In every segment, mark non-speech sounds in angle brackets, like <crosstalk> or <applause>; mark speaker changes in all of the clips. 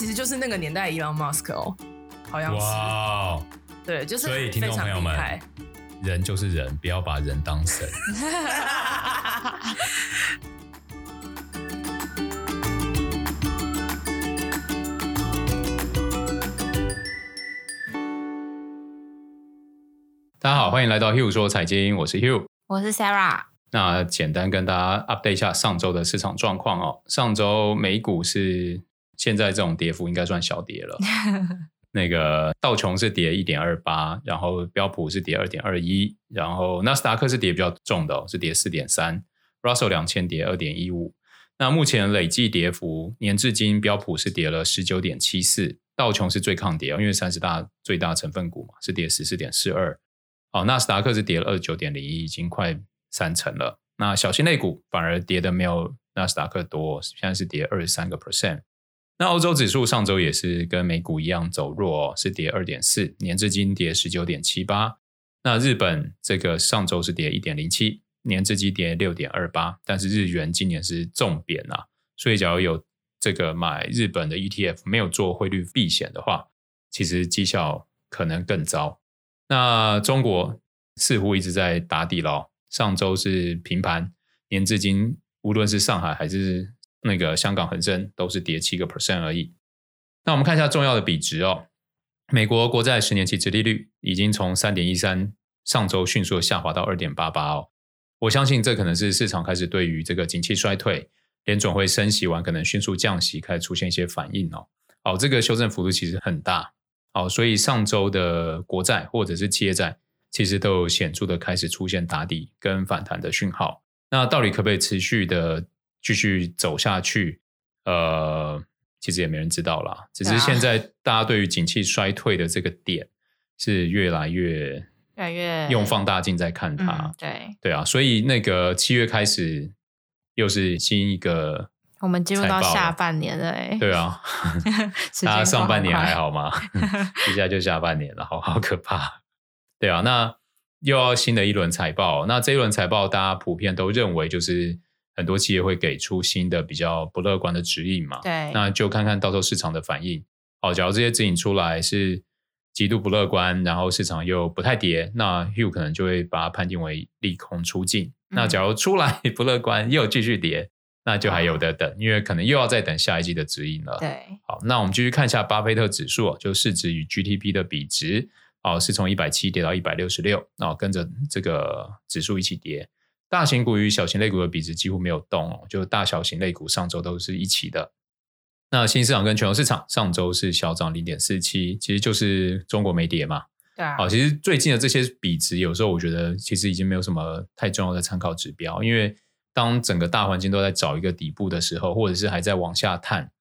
Speaker 1: 其实就是那个年代的 Elon Musk 哦，好像是。
Speaker 2: 哇、wow，
Speaker 1: 对，就是
Speaker 2: 所以听众朋友们，人就是人，不要把人当神。<laughs> 大家好，欢迎来到 Hugh 说财经，我是 Hugh，
Speaker 3: 我是 Sarah。
Speaker 2: 那简单跟大家 update 一下上周的市场状况哦。上周美股是现在这种跌幅应该算小跌了。<laughs> 那个道琼是跌一点二八，然后标普是跌二点二一，然后纳斯达克是跌比较重的哦，是跌四点三，Russell 两千跌二点一五。那目前累计跌幅，年至今标普是跌了十九点七四，道琼是最抗跌哦，因为三十大最大成分股嘛，是跌十四点四二。哦，纳斯达克是跌了二十九点零一，已经快三成了。那小型类股反而跌的没有纳斯达克多，现在是跌二十三个 percent。那欧洲指数上周也是跟美股一样走弱，是跌二点四，年至今跌十九点七八。那日本这个上周是跌一点零七，年至今跌六点二八。但是日元今年是重贬啊，所以假如有这个买日本的 ETF 没有做汇率避险的话，其实绩效可能更糟。那中国似乎一直在打底咯，上周是平盘，年至今无论是上海还是那个香港恒生都是跌七个 percent 而已。那我们看一下重要的比值哦，美国国债十年期殖利率已经从三点一三上周迅速下滑到二点八八哦。我相信这可能是市场开始对于这个景气衰退，联总会升息完可能迅速降息开始出现一些反应哦。哦，这个修正幅度其实很大。好，所以上周的国债或者是企业债，其实都有显著的开始出现打底跟反弹的讯号。那到底可不可以持续的继续走下去？呃，其实也没人知道啦。只是现在大家对于景气衰退的这个点是越来越越来越用放大镜在看它。
Speaker 3: 嗯、对
Speaker 2: 对啊，所以那个七月开始又是新一个。
Speaker 3: 我们进入到下半年了，哎，
Speaker 2: 对啊，<laughs> <laughs> 大家上半年还好吗？<laughs> 一下就下半年了，好好可怕。对啊，那又要新的一轮财报，那这一轮财报大家普遍都认为就是很多企业会给出新的比较不乐观的指引嘛。
Speaker 3: 对，
Speaker 2: 那就看看到时候市场的反应。好，假如这些指引出来是极度不乐观，然后市场又不太跌，那 Hugh 可能就会把它判定为利空出尽。嗯。那假如出来 <laughs> 不乐观，又继续跌。那就还有的等，因为可能又要再等下一季的指引了。
Speaker 3: 对，
Speaker 2: 好，那我们继续看一下巴菲特指数，就市值与 GDP 的比值，哦，是从一百七跌到一百六十六，那跟着这个指数一起跌。大型股与小型类股的比值几乎没有动哦，就大小型类股上周都是一起的。那新市场跟全球市场上周是小涨零点四七，其实就是中国没跌嘛。
Speaker 3: 对啊。
Speaker 2: 好，其实最近的这些比值，有时候我觉得其实已经没有什么太重要的参考指标，因为。当整个大环境都在找一个底部的时候，或者是还在往下探，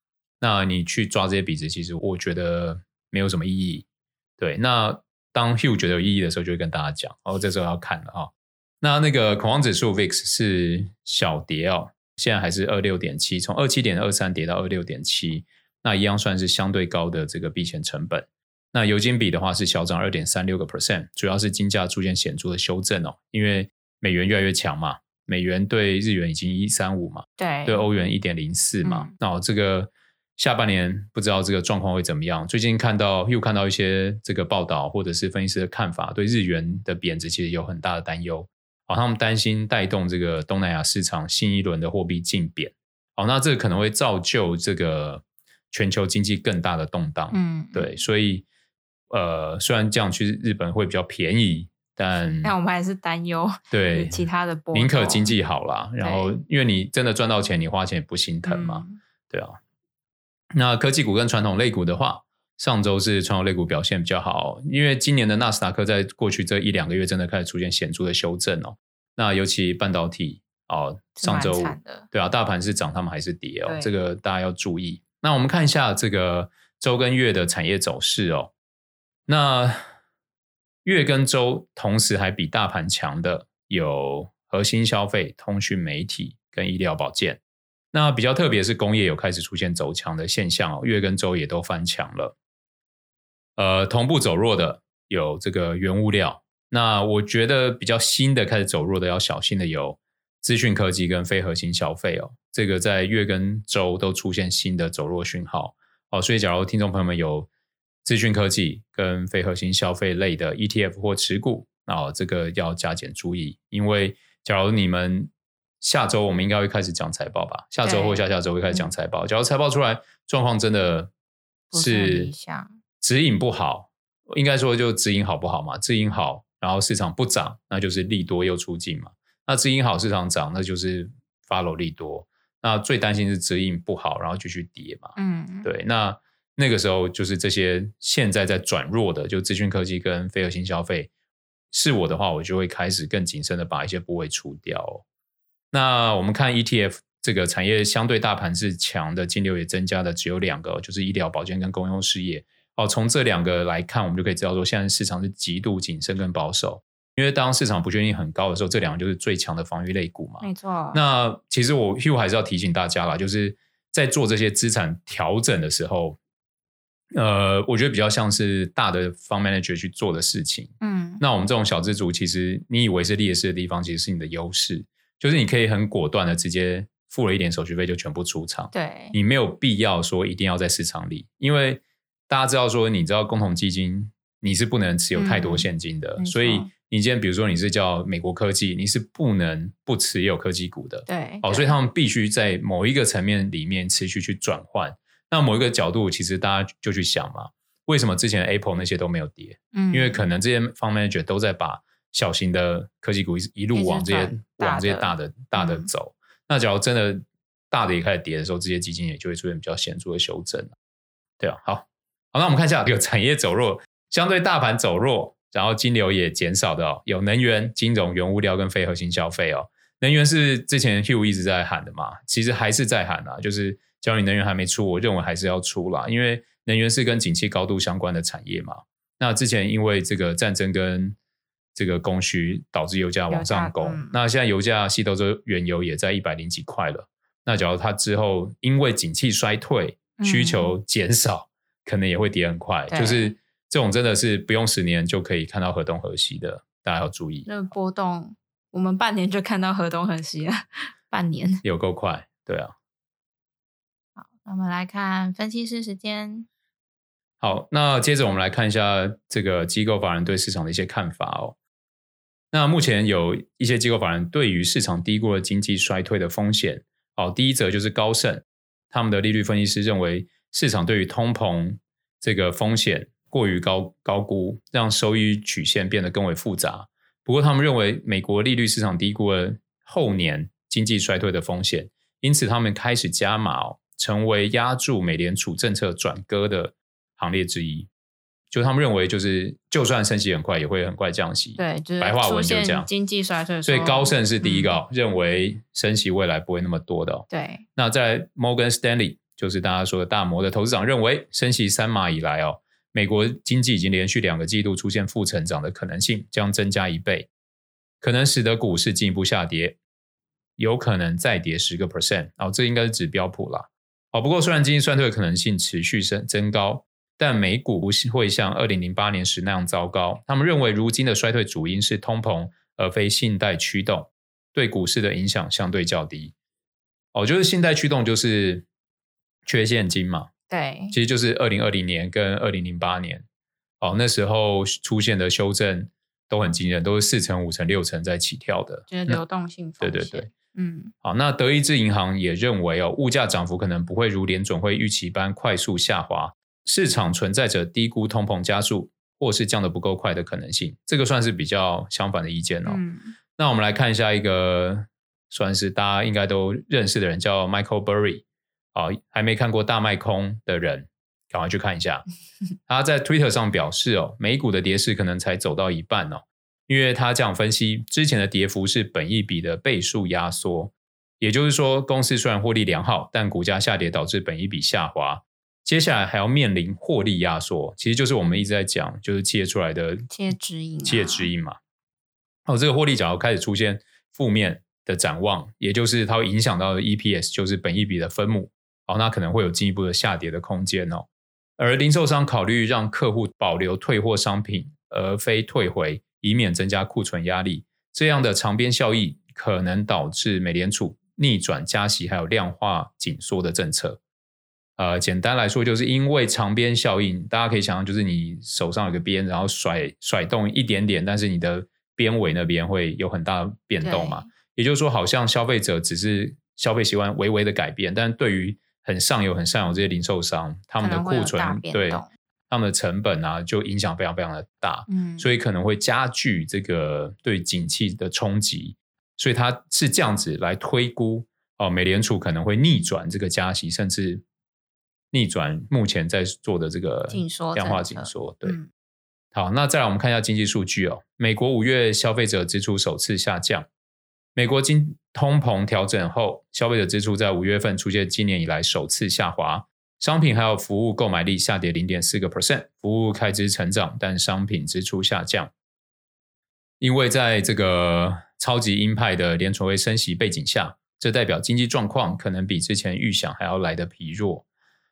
Speaker 2: 那你去抓这些比值，其实我觉得没有什么意义。对，那当 Hugh 觉得有意义的时候，就会跟大家讲。哦，这时候要看了啊、哦。那那个恐慌指数 VIX 是小跌哦，现在还是二六点七，从二七点二三跌到二六点七，那一样算是相对高的这个避险成本。那油金比的话是小涨二点三六个 percent，主要是金价出现显著的修正哦，因为美元越来越强嘛。美元对日元已经一三五嘛，
Speaker 3: 对，
Speaker 2: 对欧元一点零四嘛。那、嗯、这个下半年不知道这个状况会怎么样。最近看到又看到一些这个报道或者是分析师的看法，对日元的贬值其实有很大的担忧。好，他们担心带动这个东南亚市场新一轮的货币竞贬。哦，那这个可能会造就这个全球经济更大的动荡。
Speaker 3: 嗯，
Speaker 2: 对，所以呃，虽然这样去日本会比较便宜。但 <laughs>
Speaker 3: 但我们还是担忧对其他的波，
Speaker 2: 宁可经济好啦。然后因为你真的赚到钱，你花钱也不心疼嘛，嗯、对啊。那科技股跟传统类股的话，上周是传统类股表现比较好，因为今年的纳斯达克在过去这一两个月真的开始出现显著的修正哦。那尤其半导体哦，上周五对啊，大盘是涨，他们还是跌哦，这个大家要注意。那我们看一下这个周跟月的产业走势哦，那。月跟周同时还比大盘强的有核心消费、通讯媒体跟医疗保健。那比较特别是工业有开始出现走强的现象哦，月跟周也都翻强了。呃，同步走弱的有这个原物料。那我觉得比较新的开始走弱的要小心的有资讯科技跟非核心消费哦。这个在月跟周都出现新的走弱讯号哦，所以假如听众朋友们有资讯科技跟非核心消费类的 ETF 或持股，哦，这个要加减注意，因为假如你们下周我们应该会开始讲财报吧，下周或下下周会开始讲财报。假如财报出来状况真的是指引不好，应该说就指引好不好嘛？指引好，然后市场不涨，那就是利多又出尽嘛。那指引好，市场涨，那就是 follow 利多。那最担心是指引不好，然后继续跌嘛。嗯，对。那那个时候就是这些现在在转弱的，就资讯科技跟非核心消费，是我的话，我就会开始更谨慎的把一些部位除掉哦。那我们看 ETF 这个产业相对大盘是强的，金流也增加的只有两个，就是医疗保健跟公用事业。哦，从这两个来看，我们就可以知道说，现在市场是极度谨慎跟保守。因为当市场不确定性很高的时候，这两个就是最强的防御类股嘛。没错。那其实我 Hugh 还是要提醒大家啦，就是在做这些资产调整的时候，呃，我觉得比较像是大的 fund manager 去做的事情。嗯。那我们这种小资族，其实你以为是劣势的地方，其实是你的优势，就是你可以很果断的直接付了一点手续费就全部出场。对。你没有必要说一定要在市场里，因为大家知道说，你知道共同基金你是不能持有太多现金的，嗯、所以。你今天比如说你是叫美国科技，你是不能不持有科技股的，对，哦，所以他们必须在某一个层面里面持续去转换。那某一个角度，其实大家就去想嘛，为什么之前 Apple 那些都没有跌？嗯，因为可能这些 fund manager 都在把小型的科技股一一路往这些往这些大的大的走。嗯、那假如真的大的也开始跌的时候，这些基金也就会出现比较显著的修正。对啊，好，好，那我们看一下有产业走弱，相对大盘走弱。然后金流也减少的哦，有能源、金融、原物料跟非核心消费哦。能源是之前 Hugh 一直在喊的嘛，其实还是在喊啊，就是只要你能源还没出，我认为还是要出啦，因为能源是跟景气高度相关的产业嘛。那之前因为这个战争跟这个供需导致油价往上攻，嗯、那现在油价西德州原油也在一百零几块了。那假如它之后因为景气衰退，需求减少，嗯、可能也会跌很快，就是。这种真的是不用十年就可以看到河东河西的，大家要注意。
Speaker 3: 那波动，我们半年就看到河东河西了，半年
Speaker 2: 有够快，对啊。
Speaker 3: 好，那我们来看分析师时间。
Speaker 2: 好，那接着我们来看一下这个机构法人对市场的一些看法哦。那目前有一些机构法人对于市场低估了经济衰退的风险。好，第一则就是高盛，他们的利率分析师认为市场对于通膨这个风险。过于高高估，让收益曲线变得更为复杂。不过，他们认为美国利率市场低估了后年经济衰退的风险，因此他们开始加码，成为压住美联储政策转割的行列之一。就他们认为，就是就算升息很快，也会很快降息。
Speaker 3: 对，就是
Speaker 2: 白话文就这样。
Speaker 3: 经济衰退，
Speaker 2: 所以高盛是第一个、嗯、认为升息未来不会那么多的。
Speaker 3: 对。
Speaker 2: 那在 Morgan Stanley，就是大家说的大摩的投资长认为，升息三码以来哦。美国经济已经连续两个季度出现负成长的可能性将增加一倍，可能使得股市进一步下跌，有可能再跌十个 percent。哦，这应该是指标普啦。哦，不过虽然经济衰退的可能性持续升增高，但美股不会像二零零八年时那样糟糕。他们认为，如今的衰退主因是通膨，而非信贷驱动，对股市的影响相对较低。哦，就是信贷驱动就是缺现金嘛。
Speaker 3: 对，
Speaker 2: 其实就是二零二零年跟二零零八年，哦，那时候出现的修正都很惊人，都是四成、五成、六成在起跳的，
Speaker 3: 就是流动性风险。
Speaker 2: 对对对，嗯，好，那德意志银行也认为哦，物价涨幅可能不会如联准会预期般快速下滑，市场存在着低估通膨加速或是降得不够快的可能性，这个算是比较相反的意见哦。嗯，那我们来看一下一个算是大家应该都认识的人，叫 Michael Burry。好，还没看过大卖空的人，赶快去看一下。他在 Twitter 上表示：“哦，美股的跌势可能才走到一半哦，因为他这样分析，之前的跌幅是本益比的倍数压缩，也就是说，公司虽然获利良好，但股价下跌导致本益比下滑，接下来还要面临获利压缩，其实就是我们一直在讲，就是企业出来的
Speaker 3: 企业指引，
Speaker 2: 企业指引嘛。哦，这个获利假如开始出现负面的展望，也就是它会影响到的 EPS，就是本益比的分母。”好，那可能会有进一步的下跌的空间哦。而零售商考虑让客户保留退货商品，而非退回，以免增加库存压力。这样的长边效益可能导致美联储逆转加息，还有量化紧缩的政策。呃，简单来说，就是因为长边效应，大家可以想象，就是你手上有个边，然后甩甩动一点点，但是你的边尾那边会有很大的变动嘛。也就是说，好像消费者只是消费习惯微微的改变，但对于很上游、很上游这些零售商，他们的库存对他们的成本啊，就影响非常非常的大，嗯，所以可能会加剧这个对景气的冲击，所以它是这样子来推估哦，美联储可能会逆转这个加息，甚至逆转目前在做的这个量化紧缩，对，嗯、好，那再来我们看一下经济数据哦，美国五月消费者支出首次下降。美国经通膨调整后，消费者支出在五月份出现今年以来首次下滑，商品还有服务购买力下跌零点四个 percent，服务开支成长，但商品支出下降。因为在这个超级鹰派的联储会升息背景下，这代表经济状况可能比之前预想还要来得疲弱。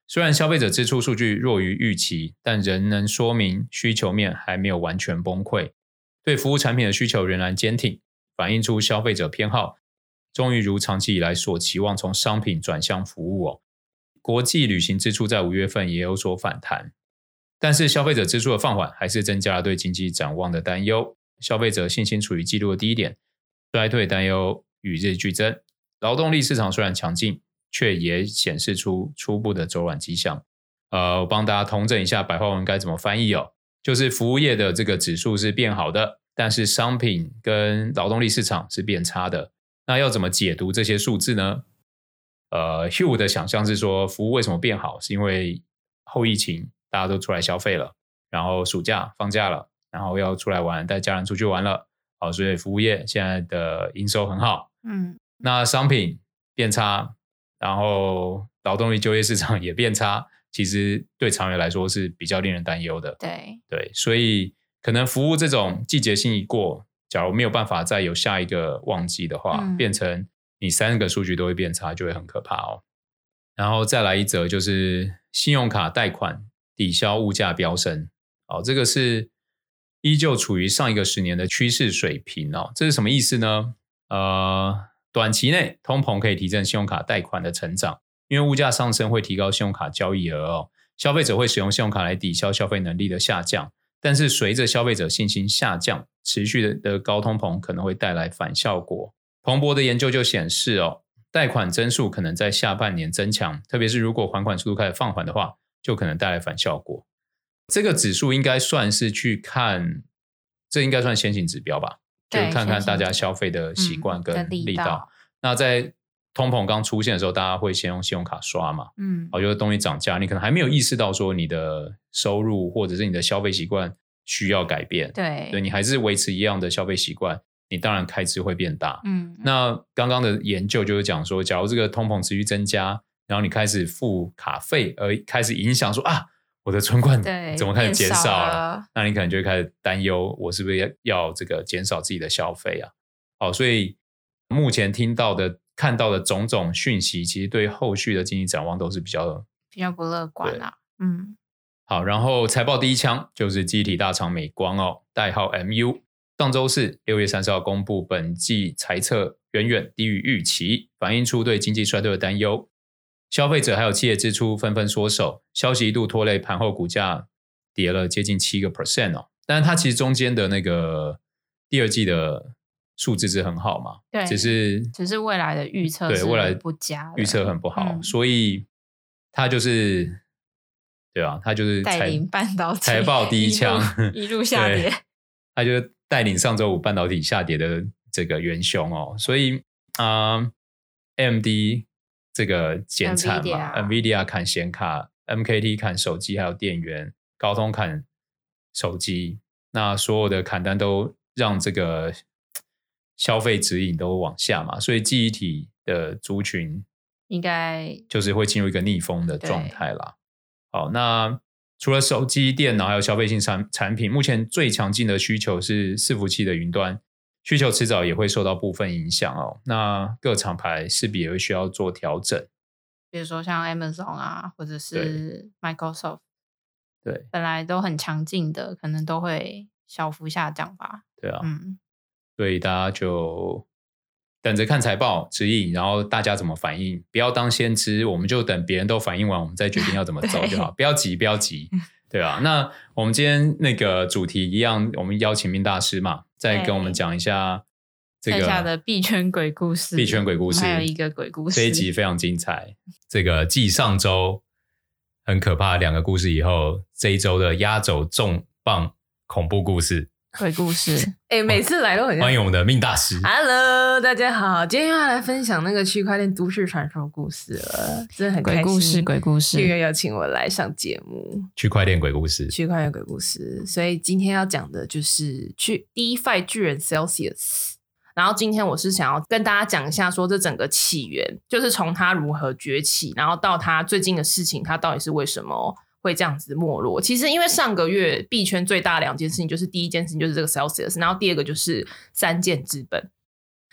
Speaker 2: 虽然消费者支出数据弱于预期，但仍能说明需求面还没有完全崩溃，对服务产品的需求仍然坚挺。反映出消费者偏好，终于如长期以来所期望，从商品转向服务哦。国际旅行支出在五月份也有所反弹，但是消费者支出的放缓，还是增加了对经济展望的担忧。消费者信心处于纪录的低点，衰退担忧与日俱增。劳动力市场虽然强劲，却也显示出初步的走软迹象。呃，我帮大家统整一下白话文该怎么翻译哦，就是服务业的这个指数是变好的。但是商品跟劳动力市场是变差的，那要怎么解读这些数字呢？呃，Hugh 的想象是说，服务为什么变好，是因为后疫情大家都出来消费了，然后暑假放假了，然后要出来玩，带家人出去玩了，好，所以服务业现在的营收很好。嗯，那商品变差，然后劳动力就业市场 <laughs> 也变差，其实对长远来说是比较令人担忧的。
Speaker 3: 对
Speaker 2: 对，所以。可能服务这种季节性一过，假如没有办法再有下一个旺季的话，嗯、变成你三个数据都会变差，就会很可怕哦。然后再来一则，就是信用卡贷款抵消物价飙升，哦，这个是依旧处于上一个十年的趋势水平哦。这是什么意思呢？呃，短期内通膨可以提振信用卡贷款的成长，因为物价上升会提高信用卡交易额哦，消费者会使用信用卡来抵消消费能力的下降。但是随着消费者信心下降，持续的高通膨可能会带来反效果。彭博的研究就显示，哦，贷款增速可能在下半年增强，特别是如果还款速度开始放缓的话，就可能带来反效果。这个指数应该算是去看，这应该算先行指标吧？就看看大家消费的习惯跟力道。嗯，力道。那在通膨刚出现的时候，大家会先用信用卡刷嘛？嗯，好，就是东西涨价，你可能还没有意识到说你的收入或者是你的消费习惯需要改变。对，对你还是维持一样的消费习惯，你当然开支会变大。嗯，那刚刚的研究就是讲说，假如这个通膨持续增加，然后你开始付卡费，而开始影响说啊，我的存款怎么开始减少了？了那你可能就会开始担忧，我是不是要要这个减少自己的消费啊？好，所以目前听到的。看到的种种讯息，其实对后续的经济展望都是比较
Speaker 3: 比较不乐观啊。嗯，
Speaker 2: 好，然后财报第一枪就是记忆体大厂美光哦，代号 MU，上周四六月三十号公布本季财测远远低于预期，反映出对经济衰退的担忧。消费者还有企业支出纷纷缩手，消息一度拖累盘后股价跌了接近七个 percent 哦。但是它其实中间的那个第二季的。数字是很好嘛？
Speaker 3: 对，
Speaker 2: 只是
Speaker 3: 只是未来的预测对未来不佳，
Speaker 2: 预测很不好，嗯、所以他就是对啊，他就是
Speaker 3: 带领半导体
Speaker 2: 财报第一枪
Speaker 3: 一,一路 <laughs> 下跌，
Speaker 2: 他就带领上周五半导体下跌的这个元凶哦，所以啊、呃、AMD 这个减产嘛 NVIDIA 砍显卡，MKT 砍手机还有电源，高通砍手机，那所有的砍单都让这个。消费指引都往下嘛，所以记忆体的族群应该就是会进入一个逆风的状态啦。好，那除了手机、电脑还有消费性产产品，目前最强劲的需求是伺服器的云端需求，迟早也会受到部分影响哦。那各厂牌势必也会需要做调整，
Speaker 3: 比如说像 Amazon 啊，或者是 Microsoft，
Speaker 2: 对，
Speaker 3: 本来都很强劲的，可能都会小幅下降吧。
Speaker 2: 对啊，嗯。所以大家就等着看财报指引，然后大家怎么反应，不要当先知，我们就等别人都反应完，我们再决定要怎么走就好，不要急，不要急，对啊。那我们今天那个主题一样，我们邀请 Min 大师嘛，再跟我们讲一下这个
Speaker 3: 下的币圈鬼故事，<laughs>
Speaker 2: 币圈鬼故事，
Speaker 3: 还有一个鬼故事，
Speaker 2: 这一集非常精彩。这个继上周很可怕两个故事以后，这一周的压轴重磅恐怖故事。
Speaker 3: 鬼故事，
Speaker 1: 哎、欸，每次来都很
Speaker 2: 欢迎我们的 Min 大师。
Speaker 1: Hello，大家好，今天又要来分享那个区块链都市传说故事了，真的很开心。
Speaker 3: 鬼故事，鬼故事，
Speaker 1: 又要邀请我来上节目。
Speaker 2: 区块链鬼故事，
Speaker 1: 区块链鬼故事。所以今天要讲的就是去 DeFi 巨人 Celsius。然后今天我是想要跟大家讲一下，说这整个起源，就是从他如何崛起，然后到他最近的事情，他到底是为什么。会这样子没落。其实，因为上个月币圈最大的两件事情，就是第一件事情就是这个 Celsius，然后第二个就是三箭资本。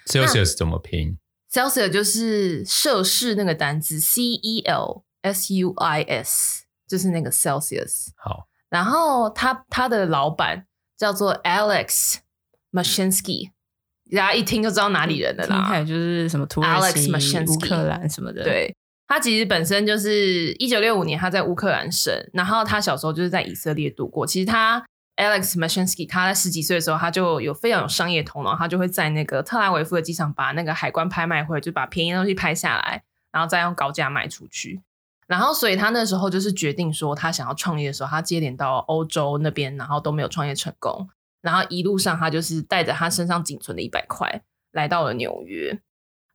Speaker 2: Celsius 怎么拼
Speaker 1: ？Celsius 就是摄氏那个单字，C E L S U I S，就是那个 Celsius。
Speaker 2: 好，
Speaker 1: 然后他他的老板叫做 Alex Mashinsky，大家一听就知道哪里人的啦，
Speaker 3: 听就是什么土耳其、乌克兰什么的，
Speaker 1: 对。他其实本身就是一九六五年他在乌克兰生，然后他小时候就是在以色列度过。其实他 Alex Mashinsky 他在十几岁的时候，他就有非常有商业头脑，他就会在那个特拉维夫的机场把那个海关拍卖会就把便宜的东西拍下来，然后再用高价卖出去。然后所以他那时候就是决定说，他想要创业的时候，他接连到欧洲那边，然后都没有创业成功。然后一路上他就是带着他身上仅存的一百块，来到了纽约。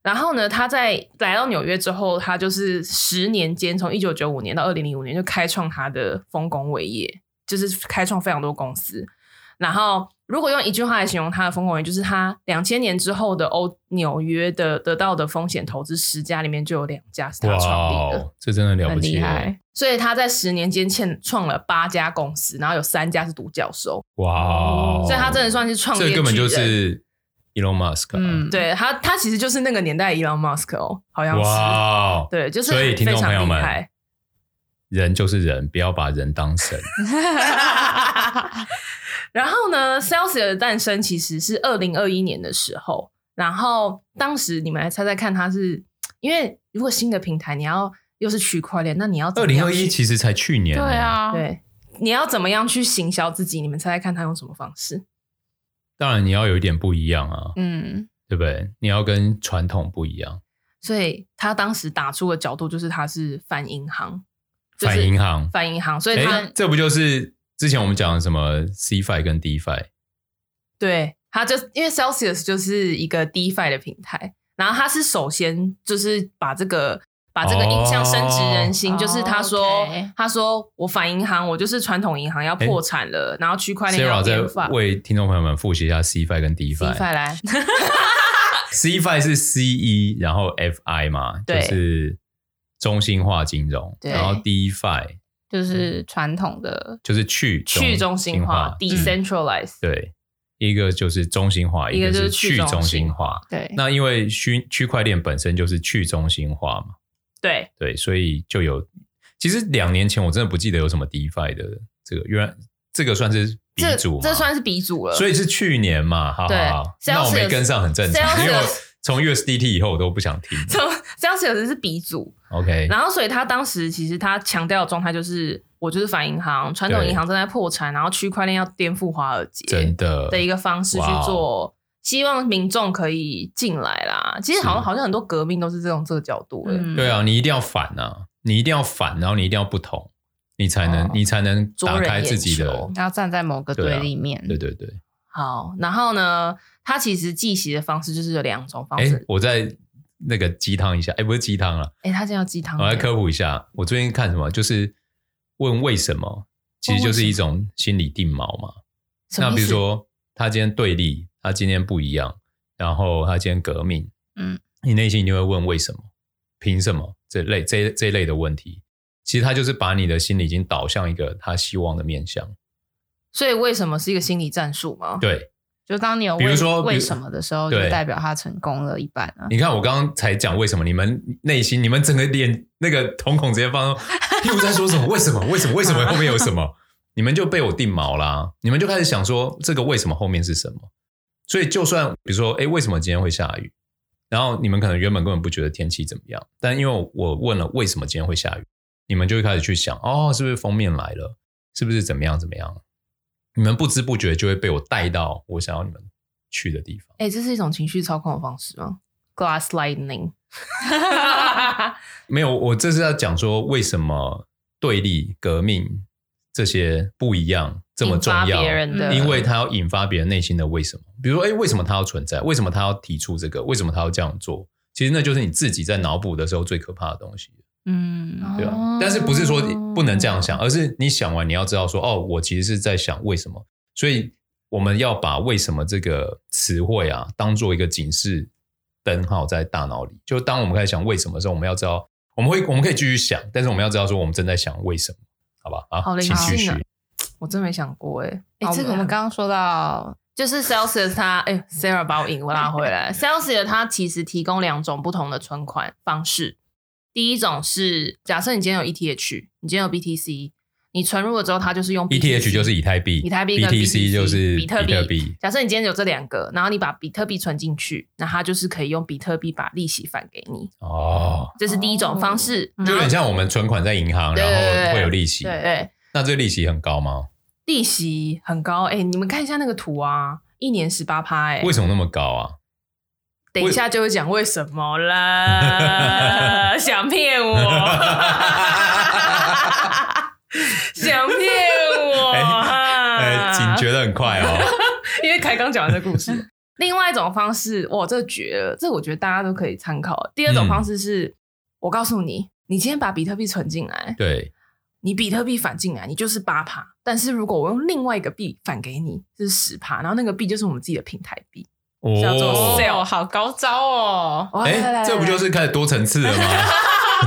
Speaker 1: 然后呢，他在来到纽约之后，他就是十年间，从一九九五年到二零零五年，就开创他的丰功伟业，就是开创非常多公司。然后，如果用一句话来形容他的丰功伟业，就是他两千年之后的欧纽约的得到的风险投资十家里面，就有两家是他创立的，
Speaker 2: 这真的了不起，
Speaker 3: 很厉害。
Speaker 1: 所以他在十年间欠创了八家公司，然后有三家是独角兽。
Speaker 2: 哇！
Speaker 1: 所以他真的算是创业，
Speaker 2: 这根本就是。Elon Musk，
Speaker 1: 嗯，对他，他其实就是那个年代 Elon Musk 哦，好像是，
Speaker 2: 哇，
Speaker 1: 对，就是
Speaker 2: 所以听众朋友
Speaker 1: 们，
Speaker 2: 人就是人，不要把人当神。<laughs> <laughs>
Speaker 1: 然后呢，Celsius 的诞生其实是二零二一年的时候，然后当时你们来猜猜看，他是因为如果新的平台你要又是区块链，那你要二零二一
Speaker 2: 其实才去年，
Speaker 3: 对啊，
Speaker 1: 对，你要怎么样去行销自己？你们猜猜看，他用什么方式？
Speaker 2: 当然，你要有一点不一样啊，
Speaker 3: 嗯，
Speaker 2: 对不对？你要跟传统不一样，
Speaker 1: 所以他当时打出的角度就是他是反银行，
Speaker 2: 反银行，
Speaker 1: 反银行，所以他
Speaker 2: 这不就是之前我们讲的什么 CeFi 跟 DeFi？
Speaker 1: 对，他就因为 Celsius 就是一个 DeFi 的平台，然后他是首先就是把这个。把这个印象深植人心，oh, 就是他说，okay. 他说我反银行，我就是传统银行要破产了，欸、然后区块链要变法。
Speaker 2: 为听众朋友们复习一下 CeFi 跟 DeFi。
Speaker 1: CeFi 来，<laughs> <laughs>
Speaker 2: CeFi 是 C E，然后 F I 嘛，就是中心化金融。然后 DeFi
Speaker 3: 就是传统的，
Speaker 2: 就是去
Speaker 1: 去中心化，decentralized。
Speaker 2: 对，一个就是中心化，一个是去中心化。
Speaker 3: 对，
Speaker 2: 那因为区区块链本身就是去中心化嘛。
Speaker 1: 对
Speaker 2: 对，所以就有。其实两年前我真的不记得有什么 DeFi 的这个，原来这个算是鼻祖
Speaker 1: 这，这算是鼻祖了。
Speaker 2: 所以是去年嘛，好好好，那我没跟上很正常，因为从 USDT 以后我都不想听。
Speaker 1: 从 Celsius 是鼻祖
Speaker 2: ，OK。
Speaker 1: 然后所以他当时其实他强调的状态就是，我就是反银行，传统银行正在破产，然后区块链要颠覆华尔街，
Speaker 2: 真的
Speaker 1: 的一个方式去做。希望民众可以进来啦。其实好像好像很多革命都是这种这个角度的。
Speaker 3: 嗯。
Speaker 2: 对啊，你一定要反啊，你一定要反，然后你一定要不同，你才能、哦、你才能打开自己的。
Speaker 3: 要站在某个对立面。
Speaker 2: 对对对。
Speaker 1: 好，然后呢，他其实计息的方式就是有两种方式。
Speaker 2: 我在那个鸡汤一下，哎，不是鸡汤了，
Speaker 1: 哎，他这样鸡汤。
Speaker 2: 我来科普一下，我最近看什么，就是问为什么，其实就是一种心理定锚嘛。那比如说，他今天对立，他今天不一样。然后他今天革命，
Speaker 3: 嗯，
Speaker 2: 你内心一定会问为什么、凭什么这类这这一类的问题。其实他就是把你的心理已经导向一个他希望的面向。
Speaker 1: 所以为什么是一个心理战术吗？
Speaker 2: 对，
Speaker 3: 就当你有
Speaker 2: 比如说
Speaker 3: 为什么的时候，就代表他成功了一半啊。
Speaker 2: 你看我刚刚才讲为什么，你们内心你们整个脸那个瞳孔直接放，屁股在说什么？为什么？为什么？为什么后面有什么？<laughs> 你们就被我定锚啦，你们就开始想说这个为什么后面是什么？所以，就算比如说，哎，为什么今天会下雨？然后你们可能原本根本不觉得天气怎么样，但因为我问了为什么今天会下雨，你们就会开始去想，哦，是不是封面来了？是不是怎么样怎么样？你们不知不觉就会被我带到我想要你们去的地方。
Speaker 1: 哎、欸，这是一种情绪操控的方式吗？Glass lightning。<laughs>
Speaker 2: 没有，我这是要讲说为什么对立、革命这些不一样这么重要？因为它要引发别人内心的为什么。比如说，哎，为什么他要存在？为什么他要提出这个？为什么他要这样做？其实那就是你自己在脑补的时候最可怕的东西。嗯，对啊。但是不是说不能这样想，而是你想完你要知道说，哦，我其实是在想为什么。所以我们要把“为什么”这个词汇啊，当做一个警示灯号在大脑里。就当我们开始想为什么的时候，我们要知道，我们会我们可以继续想，但是我们要知道说，我们正在想为什么，好吧？啊，
Speaker 1: 好，
Speaker 2: 请继续。
Speaker 1: 我真没想过，哎，
Speaker 3: 哎，这个我们刚刚说到。
Speaker 1: 就是 Celsius 它，哎，Sarah 把我引我拉回来。Celsius 它其实提供两种不同的存款方式。第一种是，假设你今天有 ETH，你今天有 BTC，你存入了之后，它就是用
Speaker 2: ETH 就是以太币，
Speaker 1: 以太币跟 BTC
Speaker 2: 就是
Speaker 1: 比特币。假设你今天有这两个，然后你把比特币存进去，那它就是可以用比特币把利息返给你。哦，这是第一种方式，
Speaker 2: 就有点像我们存款在银行，然后会有利息。
Speaker 1: 对对，
Speaker 2: 那这个利息很高吗？
Speaker 1: 利息很高，哎、欸，你们看一下那个图啊，一年十八趴，哎，
Speaker 2: 为什么那么高啊？
Speaker 1: 等一下就会讲为什么啦，<laughs> 想骗我，<laughs> 想骗我，
Speaker 2: 哎、欸，警觉得很快哦，<laughs>
Speaker 1: 因为凯刚讲完这故事。另外一种方式，哇，这绝了，这我觉得大家都可以参考。第二种方式是，嗯、我告诉你，你今天把比特币存进来，
Speaker 2: 对。
Speaker 1: 你比特币返进来，你就是八趴。但是如果我用另外一个币返给你，就是十趴。然后那个币就是我们自己的平台币，
Speaker 3: 哦、叫做 Sell，好高招哦！
Speaker 2: 哎、欸，这不就是开始多层次了吗？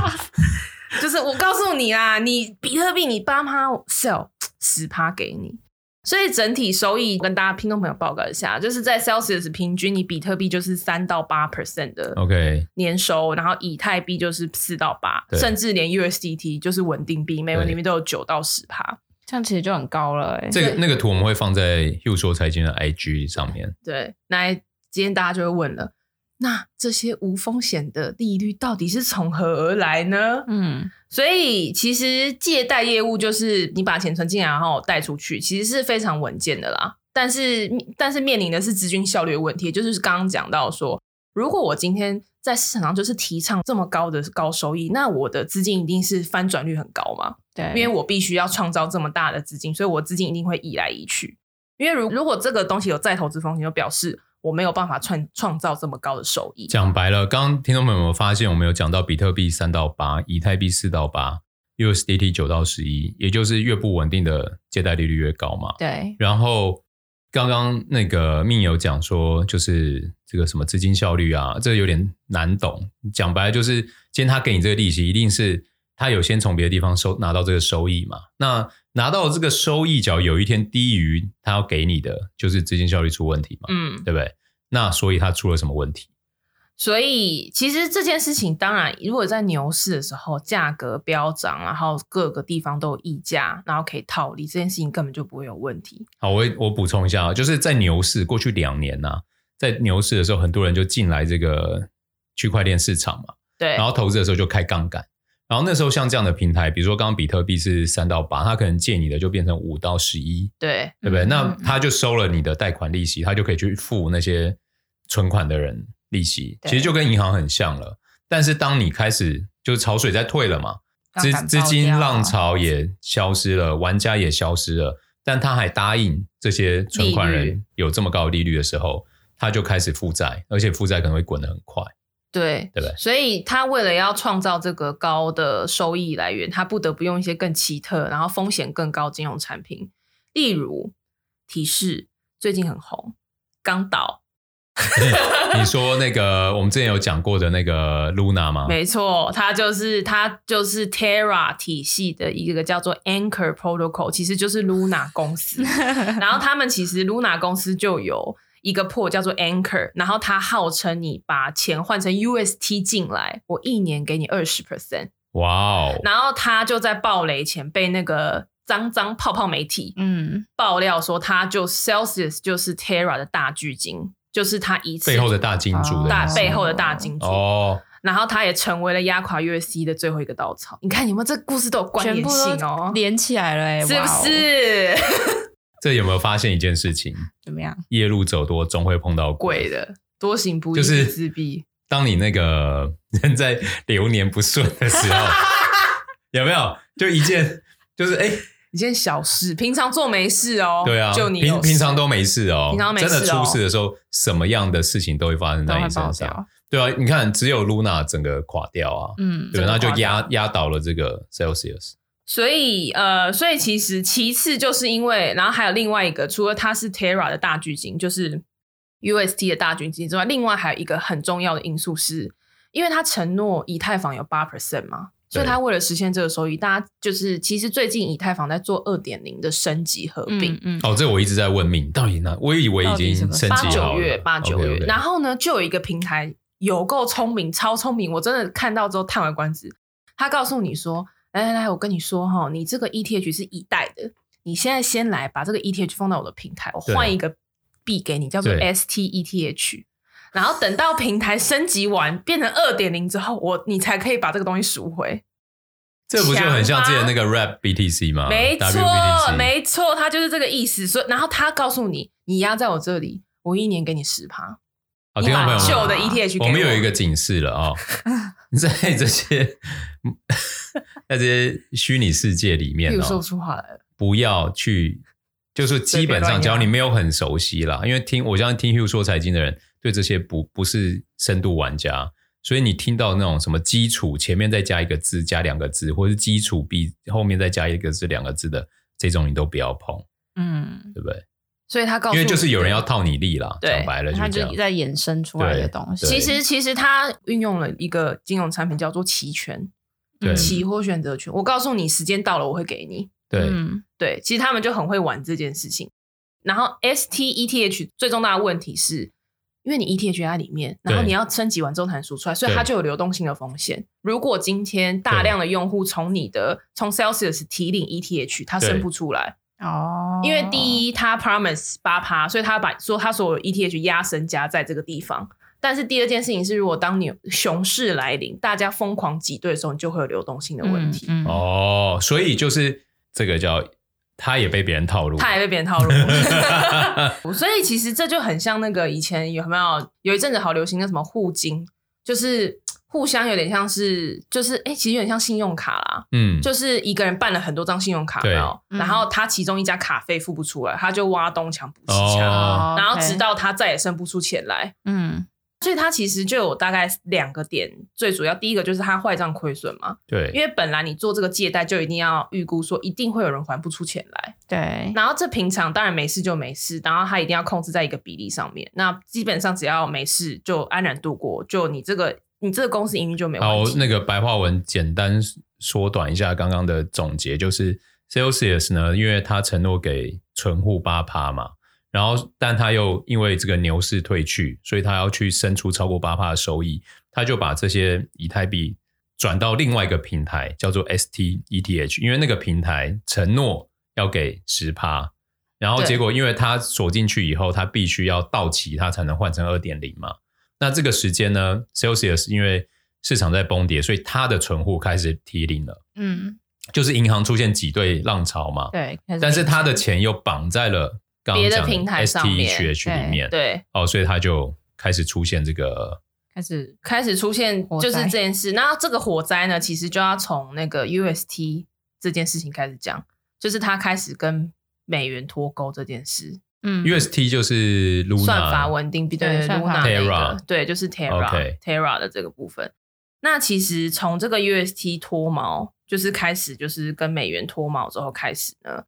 Speaker 2: <laughs>
Speaker 1: 就是我告诉你啦，你比特币你八趴 Sell 十趴给你。所以整体收益跟大家听众朋友报告一下，就是在 Celsius 平均，你比特币就是三到八 percent 的 OK 年收，Okay. 然后以太币就是四到八，甚至连 USDT 就是稳定币，每个里面都有九到十趴，
Speaker 3: 这样其实就很高了、欸。
Speaker 2: 这个那个图我们会放在 Hugh 说财经的 IG 上面。
Speaker 1: 对，那今天大家就会问了。那这些无风险的利率到底是从何而来呢？嗯，所以其实借贷业务就是你把钱存进来，然后贷出去，其实是非常稳健的啦。但是，但是面临的是资金效率的问题，就是刚刚讲到说，如果我今天在市场上就是提倡这么高的高收益，那我的资金一定是翻转率很高嘛？对，因为我必须要创造这么大的资金，所以我资金一定会移来移去。因为如如果这个东西有再投资风险，就表示。我没有办法创创造这么高的收益。
Speaker 2: 讲白了，刚刚听众朋友有没有发现，我们有讲到比特币三到八，以太币四到八，USDT 九到十一，也就是越不稳定的借贷利率越高嘛。
Speaker 3: 对。
Speaker 2: 然后刚刚那个命有讲说，就是这个什么资金效率啊，这个有点难懂。讲白了，就是今天他给你这个利息，一定是他有先从别的地方收拿到这个收益嘛。那拿到这个收益，只要有一天低于他要给你的，就是资金效率出问题嘛，嗯，对不对？那所以他出了什么问题？
Speaker 1: 所以其实这件事情，当然，如果在牛市的时候价格飙涨，然后各个地方都有溢价，然后可以套利，这件事情根本就不会有问题。
Speaker 2: 好，我我补充一下啊，就是在牛市过去两年呐、啊，在牛市的时候，很多人就进来这个区块链市场嘛，
Speaker 1: 对，
Speaker 2: 然后投资的时候就开杠杆。然后那时候像这样的平台，比如说刚刚比特币是三到八，他可能借你的就变成五到十一，
Speaker 1: 对，
Speaker 2: 对不对？嗯、那他就收了你的贷款利息，他就可以去付那些存款的人利息，其实就跟银行很像了。但是当你开始就是潮水在退了嘛，资资金浪潮也消失了，玩家也消失了，但他还答应这些存款人有这么高的利率的时候，他就开始负债，而且负债可能会滚得很快。
Speaker 1: 对，对不对？所以他为了要创造这个高的收益来源，他不得不用一些更奇特、然后风险更高金融产品，例如提示最近很红，刚倒。<laughs>
Speaker 2: 你说那个我们之前有讲过的那个 Luna 吗？
Speaker 1: 没错，它就是它就是 Terra 体系的一个叫做 Anchor Protocol，其实就是 Luna 公司。<laughs> 然后他们其实 Luna 公司就有。一个破叫做 Anchor，然后他号称你把钱换成 UST 进来，我一年给你二十 percent。哇哦！然后他就在暴雷前被那个脏脏泡泡媒体嗯爆料说，他就 Celsius 就是 Terra 的大巨鲸，就是他一次
Speaker 2: 背后的大金主
Speaker 1: 大背后的大金主
Speaker 2: 哦，
Speaker 1: 然后他也成为了压垮 USC 的最后一个稻草。你看，你们这故事都有关联性哦，
Speaker 3: 连起来了，哎，
Speaker 1: 是不是？
Speaker 2: 这有没有发现一件事情？
Speaker 3: 怎么样？
Speaker 2: 夜路走多，终会碰到
Speaker 1: 鬼的。多行不义
Speaker 2: 就是
Speaker 1: 自毙。
Speaker 2: 当你那个人在流年不顺的时候，<laughs> 有没有？就一件，就是哎。诶
Speaker 1: 一件小事，平常做没事哦。
Speaker 2: 对啊，
Speaker 1: 就你
Speaker 2: 平平常都没事哦。
Speaker 1: 平常没事哦。
Speaker 2: 真的出事的时候，什么样的事情都会发生在你身上。对啊，你看，只有 Luna 整个垮掉啊。嗯，对，那就压压倒了这个 Celsius。
Speaker 1: 所以呃，所以其实其次就是因为，然后还有另外一个，除了他是 Terra 的大巨鲸，就是 UST 的大巨鲸之外，另外还有一个很重要的因素是，因为他承诺以太坊有八 percent 嘛。所以他为了实现这个收益，大家就是其实最近以太坊在做二点零的升级合并。
Speaker 3: 嗯，嗯
Speaker 2: 哦，这我一直在问命，到底呢？我以为已经升级好了。八
Speaker 1: 九月，八九月，okay, okay.
Speaker 2: 然
Speaker 1: 后呢，就有一个平台有够聪明，超聪明，我真的看到之后叹为观止。他告诉你说：“来来来，我跟你说哈，你这个 ETH 是一代的，你现在先来把这个 ETH 放到我的平台，我换一个币给你，叫做 STETH。然后等到平台升级完变成二点零之后，我你才可以把这个东西赎回。
Speaker 2: 这不就很像之前那个 Wrap BTC 吗？
Speaker 1: 没错，没错，他就是这个意思。所以，然后他告诉你，你压在我这里，我一年给你十趴。
Speaker 2: 好，听众朋友们，
Speaker 1: 旧的 ETH
Speaker 2: 我，我们有一个警示了啊、哦，<laughs> 在这些 <laughs> 在这些虚拟世界里面、哦，
Speaker 1: 说出话来了，
Speaker 2: 不要去，就是基本上，只要你没有很熟悉啦，因为听我相信听 Hugh 说财经的人。对这些不不是深度玩家，所以你听到那种什么基础前面再加一个字、加两个字，或是基础比后面再加一个字、两个字的这种，你都不要碰，嗯，对不对？
Speaker 1: 所以他告诉，
Speaker 2: 因为就是有人要套你利啦，讲白了
Speaker 3: 他就在衍生出来的东西。
Speaker 1: 其实其实他运用了一个金融产品叫做期权，对，期货选择权。我告诉你，时间到了，我会给你。
Speaker 2: 对，
Speaker 1: 嗯，对，其实他们就很会玩这件事情。然后 STETH 最重大的问题是。因为你 ETH 在里面，然后你要升级完之后才能赎出来，所以它就有流动性的风险。如果今天大量的用户从你的从 Celsius 提领 ETH，它升不出来哦。因为第一，他 promise 八趴，所以他把说他所有 ETH 压身加在这个地方。但是第二件事情是，如果当你熊市来临，大家疯狂挤兑的时候，你就会有流动性的问题。
Speaker 3: 嗯嗯、
Speaker 2: 哦，所以就是这个叫。他也被别人套路，
Speaker 1: 他也被别人套路，<laughs> 所以其实这就很像那个以前有没有有一阵子好流行的什么互金，就是互相有点像是，就是哎、欸，其实有点像信用卡啦，嗯，就是一个人办了很多张信用卡，对，然后他其中一家卡费付不出来，他就挖东墙补西墙，哦、然后直到他再也生不出钱来，嗯。所以他其实就有大概两个点，最主要第一个就是他坏账亏损嘛。
Speaker 2: 对，
Speaker 1: 因为本来你做这个借贷就一定要预估说一定会有人还不出钱来。
Speaker 3: 对，
Speaker 1: 然后这平常当然没事就没事，然后他一定要控制在一个比例上面。那基本上只要没事就安然度过，就你这个你这个公司营运就没问题。
Speaker 2: 好，那个白话文简单缩短一下刚刚的总结，就是 Celsius 呢，因为他承诺给存户八趴嘛。然后，但他又因为这个牛市退去，所以他要去生出超过八趴的收益，他就把这些以太币转到另外一个平台，叫做 STETH，因为那个平台承诺要给十趴，然后结果因为他锁进去以后，他必须要到期，他才能换成二点零嘛。那这个时间呢，Celsius 因为市场在崩跌，所以它的存户开始提零了，嗯，就是银行出现挤兑浪潮嘛，
Speaker 3: 对，
Speaker 2: 但是他的钱又绑在了。
Speaker 1: 别的平台上面，对，
Speaker 2: 哦，所以他就开始出现这个，
Speaker 1: 开始开始出现就是这件事。那这个火灾呢，其实就要从那个 UST 这件事情开始讲，就是他开始跟美元脱钩这件事。
Speaker 2: 嗯，UST 就是 Luna
Speaker 1: 算法稳定币，对，Luna 那个，对，就是 Terra
Speaker 2: Okay
Speaker 1: Terra 的这个部分。那其实从这个 UST 脱毛，就是开始就是跟美元脱毛之后开始呢。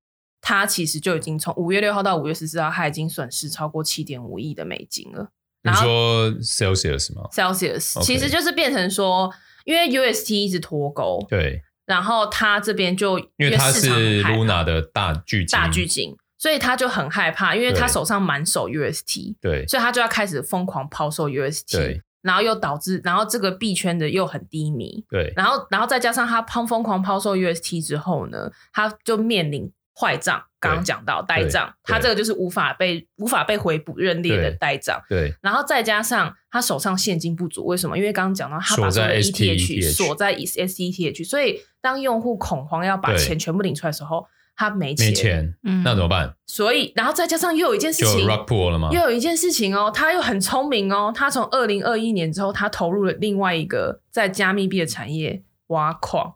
Speaker 1: 它其实就已经从五月六号到五月十四号，它已经损失超过七点五亿的美金了。
Speaker 2: 你说 Celsius 吗
Speaker 1: ？Celsius Okay. 其实就是变成说，因为 UST 一直脱钩，
Speaker 2: 对，
Speaker 1: 然后它这边就
Speaker 2: 因为它是 Luna 的大巨鲸，
Speaker 1: 大巨鲸，所以他就很害怕，因为他手上满手 UST，
Speaker 2: 对，
Speaker 1: 所以他就要开始疯狂抛售 UST，对，然后又导致，然后这个币圈的又很低迷，
Speaker 2: 对，
Speaker 1: 然后然后再加上他抛疯狂抛售 UST 之后呢，他就面临。坏账，刚刚讲到呆账，他这个就是无法被无法被回补认列的呆账。
Speaker 2: 对，
Speaker 1: 然后再加上他手上现金不足，为什么？因为刚刚讲到他把所有的 ETH 锁在 STETH，所以当用户恐慌要把钱全部领出来的时候，他没钱，
Speaker 2: 没钱，嗯，那怎么办？
Speaker 1: 所以，然后再加上又有一件事情，
Speaker 2: 就 rug pull 了吗？
Speaker 1: 又有一件事情哦，他又很聪明哦，他从二零二一年之后，他投入了另外一个在加密币的产业挖矿。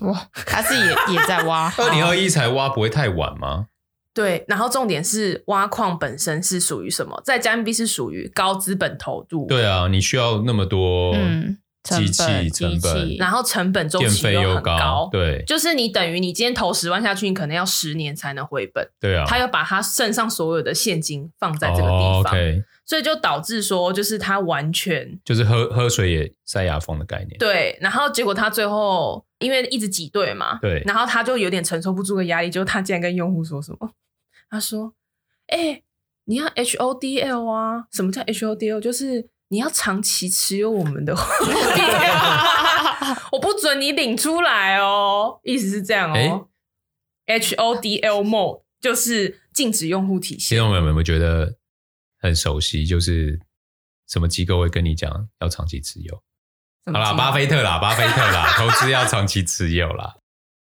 Speaker 3: 哇，他是也也在挖，<laughs>
Speaker 2: 二零二一才挖，不会太晚吗？
Speaker 1: 对，然后重点是挖矿本身是属于什么？在加密币是属于高资本投入。
Speaker 2: 对啊，你需要那么多机器
Speaker 3: 嗯
Speaker 2: 成本，
Speaker 1: 然后成本周期
Speaker 2: 又
Speaker 1: 很高，
Speaker 2: 高，对，
Speaker 1: 就是你等于你今天投十万下去，你可能要十年才能回本。
Speaker 2: 对啊，
Speaker 1: 他要把他身上所有的现金放在这个地方，
Speaker 2: 哦 okay、
Speaker 1: 所以就导致说，就是他完全
Speaker 2: 就是喝喝水也塞牙缝的概念。
Speaker 1: 对，然后结果他最后因为一直挤兑嘛，
Speaker 2: 对，
Speaker 1: 然后他就有点承受不住的压力，就他竟然跟用户说什么？他说：“哎、欸，你要 HODL 啊？什么叫 HODL？就是。”你要长期持有我们的货币，<laughs> 我不准你领出来哦。意思是这样哦。欸、HODL mode 就是禁止用户体系。
Speaker 2: 听众朋友们有没有觉得很熟悉？就是什么机构会跟你讲要长期持有？好啦，巴菲特啦，巴菲特啦，<laughs> 投资要长期持有啦。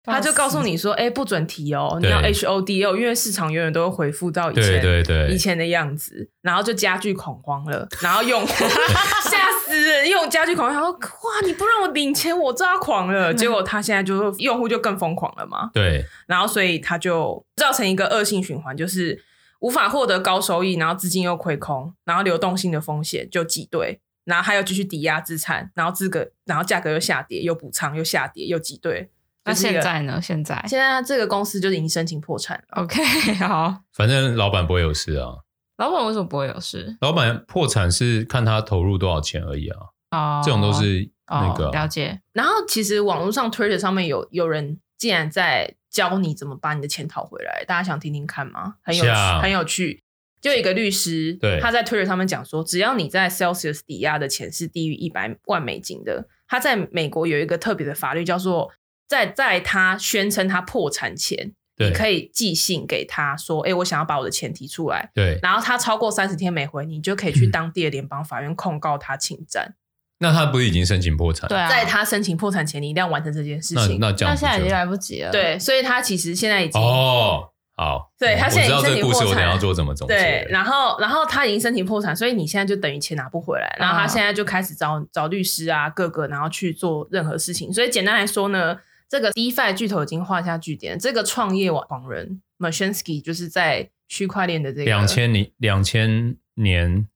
Speaker 1: 他就告诉你说：“哎、欸，不准提哦，你要 H O D O，因为市场永远都会恢复到以前
Speaker 2: 对对对
Speaker 1: 以前的样子，然后就加剧恐慌了，然后用 <laughs> 吓死人，用加剧恐慌，他说哇，你不让我领钱，我抓狂了。结果他现在就用户就更疯狂了嘛，
Speaker 2: 对，
Speaker 1: 然后所以他就造成一个恶性循环，就是无法获得高收益，然后资金又亏空，然后流动性的风险就挤兑，然后他又继续抵押资产，然后资格，然后价格又下跌，又补仓，又下跌，又挤兑。”
Speaker 3: 那现在呢？现在
Speaker 1: 现在这个公司就已经申请破产了。
Speaker 3: OK，<laughs> 好，
Speaker 2: 反正老板不会有事啊。
Speaker 3: 老板为什么不会有事？
Speaker 2: 老板破产是看他投入多少钱而已啊。哦，这种都是那个、啊
Speaker 3: 哦、了解。
Speaker 1: 然后其实网络上 Twitter 上面有有人竟然在教你怎么把你的钱讨回来，大家想听听看吗？很有趣，很有趣。就有一个律师，
Speaker 2: 对，
Speaker 1: 他在 Twitter 上面讲说，只要你在 Celsius 抵押的钱是低于一百万美金的，他在美国有一个特别的法律叫做。在在他宣称他破产前，你可以寄信给他说：“哎、欸，我想要把我的钱提出来。”
Speaker 2: 对，
Speaker 1: 然后他超过三十天没回，你就可以去当地的联邦法院控告他侵占。
Speaker 2: 那他不是已经申请破产了？
Speaker 3: 对啊，
Speaker 1: 在他申请破产前，你一定要完成这件事情。
Speaker 2: 那那这样，
Speaker 3: 那现在已经来不及了。
Speaker 1: 对，所以他其实现在已经
Speaker 2: 哦，好，
Speaker 1: 对他现在已经申请破产。
Speaker 2: 我知道这个故事，我等下要做怎么总结。
Speaker 1: 对，然后然后他已经申请破产，所以你现在就等于钱拿不回来。然后他现在就开始找找律师啊，各个然后去做任何事情。所以简单来说呢。这个 DeFi 巨头已经画下句点。这个创业网人 Mashinsky 就是在区块链的这个
Speaker 2: 两千年两千年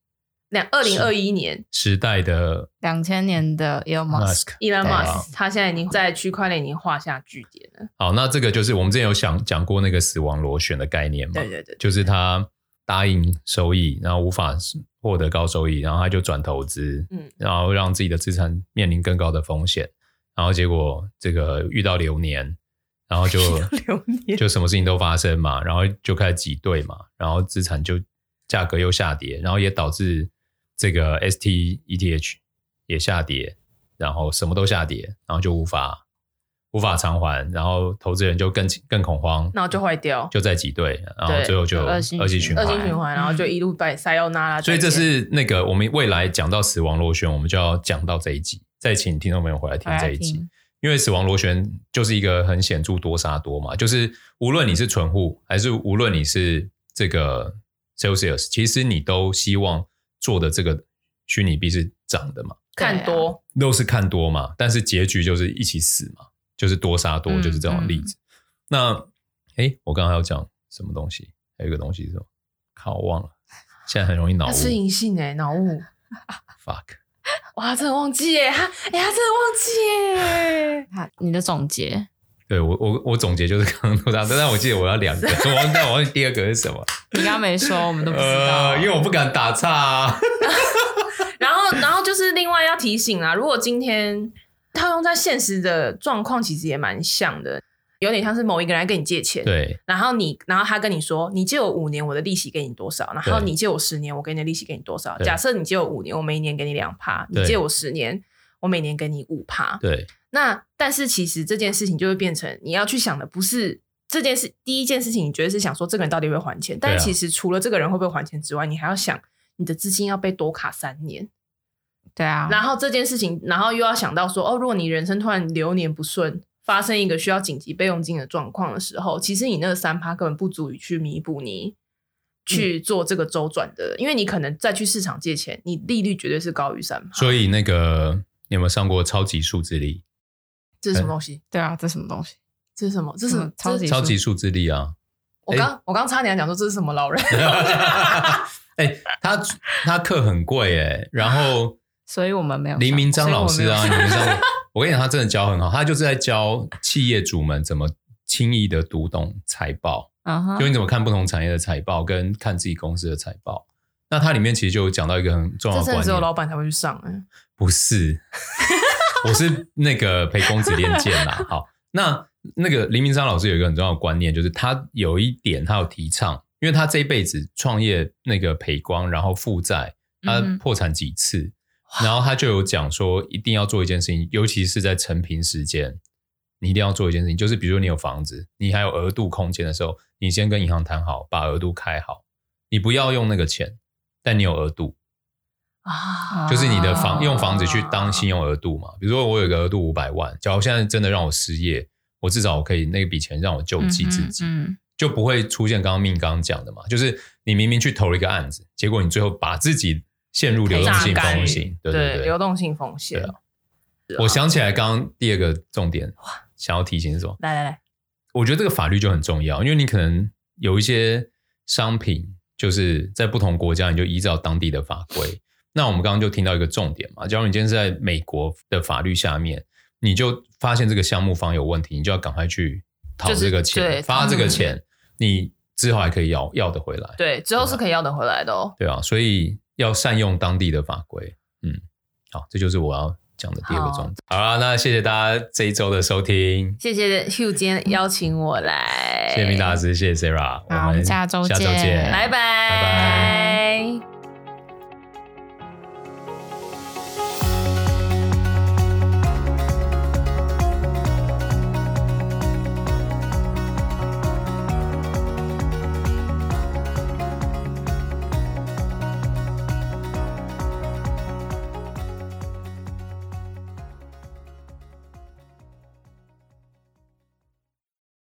Speaker 1: 两二零二一年
Speaker 2: 时代的
Speaker 3: 两千年的 Elon Musk，Elon
Speaker 1: Musk，他现在已经在区块链已经画下句点了。
Speaker 2: 好，那这个就是我们之前有想讲过那个死亡螺旋的概念嘛？
Speaker 1: 对对对，
Speaker 2: 就是他答应收益，然后无法获得高收益，然后他就转投资，嗯，然后让自己的资产面临更高的风险。然后结果这个遇到流年，然后就
Speaker 1: 流年。
Speaker 2: 就什么事情都发生嘛，然后就开始挤兑嘛，然后资产就价格又下跌，然后也导致这个 STETH 也下跌，然后什么都下跌，然后就无法无法偿还，然后投资人就更更恐慌，
Speaker 1: 然后就坏掉，
Speaker 2: 就在挤兑，然后最后就恶性循环，
Speaker 1: 恶性循环，然后就一路被塞奥纳拉。
Speaker 2: 所以这是那个我们未来讲到死亡螺旋，我们就要讲到这一集。再请听众朋友回来听这一集，因为死亡螺旋就是一个很显著多杀多嘛，就是无论你是存户，还是无论你是这个 Celsius，其实你都希望做的这个虚拟币是涨的嘛，
Speaker 1: 看多。
Speaker 2: 都是看多嘛，但是结局就是一起死嘛，就是多杀多，就是这种例子。嗯嗯、那哎，我刚刚要讲什么东西？还有一个东西是什么？靠，我忘了，现在很容易脑雾。
Speaker 1: 是隐性哎，脑雾。<laughs>
Speaker 2: Fuck。<laughs>
Speaker 1: 哇，真的忘记耶！他，哎、欸，他真的忘记耶！
Speaker 3: 他，<laughs> 你的总结？
Speaker 2: 对我，我，我总结就是刚刚说的，但我记得我要两个，我忘，但我忘记第二个是什么？
Speaker 3: 你刚刚没说，我们都不知道，
Speaker 2: 呃、因为我不敢打岔啊。
Speaker 1: 然后，然后就是另外要提醒啊，如果今天套用在现实的状况，其实也蛮像的。有点像是某一个人来跟你借钱，
Speaker 2: 对，
Speaker 1: 然后你，然后他跟你说，你借我五年，我的利息给你多少？然后你借我十年，我给你的利息给你多少？假设你借我五年，我每一年给你两趴；你借我十年，我每年给你五趴。
Speaker 2: 对，
Speaker 1: 那但是其实这件事情就会变成你要去想的不是这件事第一件事情，你觉得是想说这个人到底会还钱？但其实除了这个人会不会还钱之外，你还要想你的资金要被多卡三年。
Speaker 3: 对啊，
Speaker 1: 然后这件事情，然后又要想到说，哦，如果你人生突然流年不顺，发生一个需要紧急备用金的状况的时候，其实你那个三趴根本不足以去弥补你去做这个周转的，嗯、因为你可能再去市场借钱，你利率绝对是高于三趴。
Speaker 2: 所以那个你有没有上过超级数字力？
Speaker 1: 这是什么东西？
Speaker 3: 对啊，这是什么东西？
Speaker 1: 这是什么？这是什么超级
Speaker 2: 超级数字力啊！
Speaker 1: 我刚、欸、我刚差点讲说这是什么老人？<laughs>
Speaker 2: 哎、欸，他他课很贵哎，然后。
Speaker 3: 所以我们没有
Speaker 2: 林明章老师啊，林明章，我跟你讲，他真的教很好，他就是在教企业主们怎么轻易的读懂财报，就你怎么看不同产业的财报，跟看自己公司的财报。那它里面其实就有讲到一个很重要的观念，只有
Speaker 1: 老板才会去上哎，
Speaker 2: 不是，<laughs> 我是那个陪公子练剑啦。好，那那个林明章老师有一个很重要的观念，就是他有一点他有提倡，因为他这一辈子创业那个赔光，然后负债，他破产几次。嗯然后他就有讲说，一定要做一件事情，尤其是在承平时间，你一定要做一件事情，就是比如说你有房子，你还有额度空间的时候，你先跟银行谈好，把额度开好，你不要用那个钱，但你有额度啊，就是你的房用房子去当信用额度嘛。比如说我有个额度五百万，假如现在真的让我失业，我至少我可以那笔钱让我救济自己，嗯嗯，就不会出现刚刚命刚刚讲的嘛，就是你明明去投了一个案子，结果你最后把自己。陷入流动性风险，对
Speaker 1: 对流动性风险。啊，
Speaker 2: 我想起来，刚刚第二个重点，想要提醒是什么？
Speaker 1: 来来来，
Speaker 2: 我觉得这个法律就很重要，因为你可能有一些商品，就是在不同国家，你就依照当地的法规。那我们刚刚就听到一个重点嘛，假如你今天是在美国的法律下面，你就发现这个项目方有问题，你就要赶快去讨这个钱，就是、发这个钱，你之后还可以要要得回来。
Speaker 1: 对，之后是可以要得回来的哦。
Speaker 2: 对啊，所以。要善用当地的法规，嗯，好，这就是我要讲的第二个重点。好了，那谢谢大家这一周的收听，
Speaker 1: 谢谢 Hugh 今天邀请我来，
Speaker 2: 谢谢明大师，谢谢 Sarah，
Speaker 3: 我们下周见，
Speaker 2: 下周见，
Speaker 1: 拜拜，拜拜。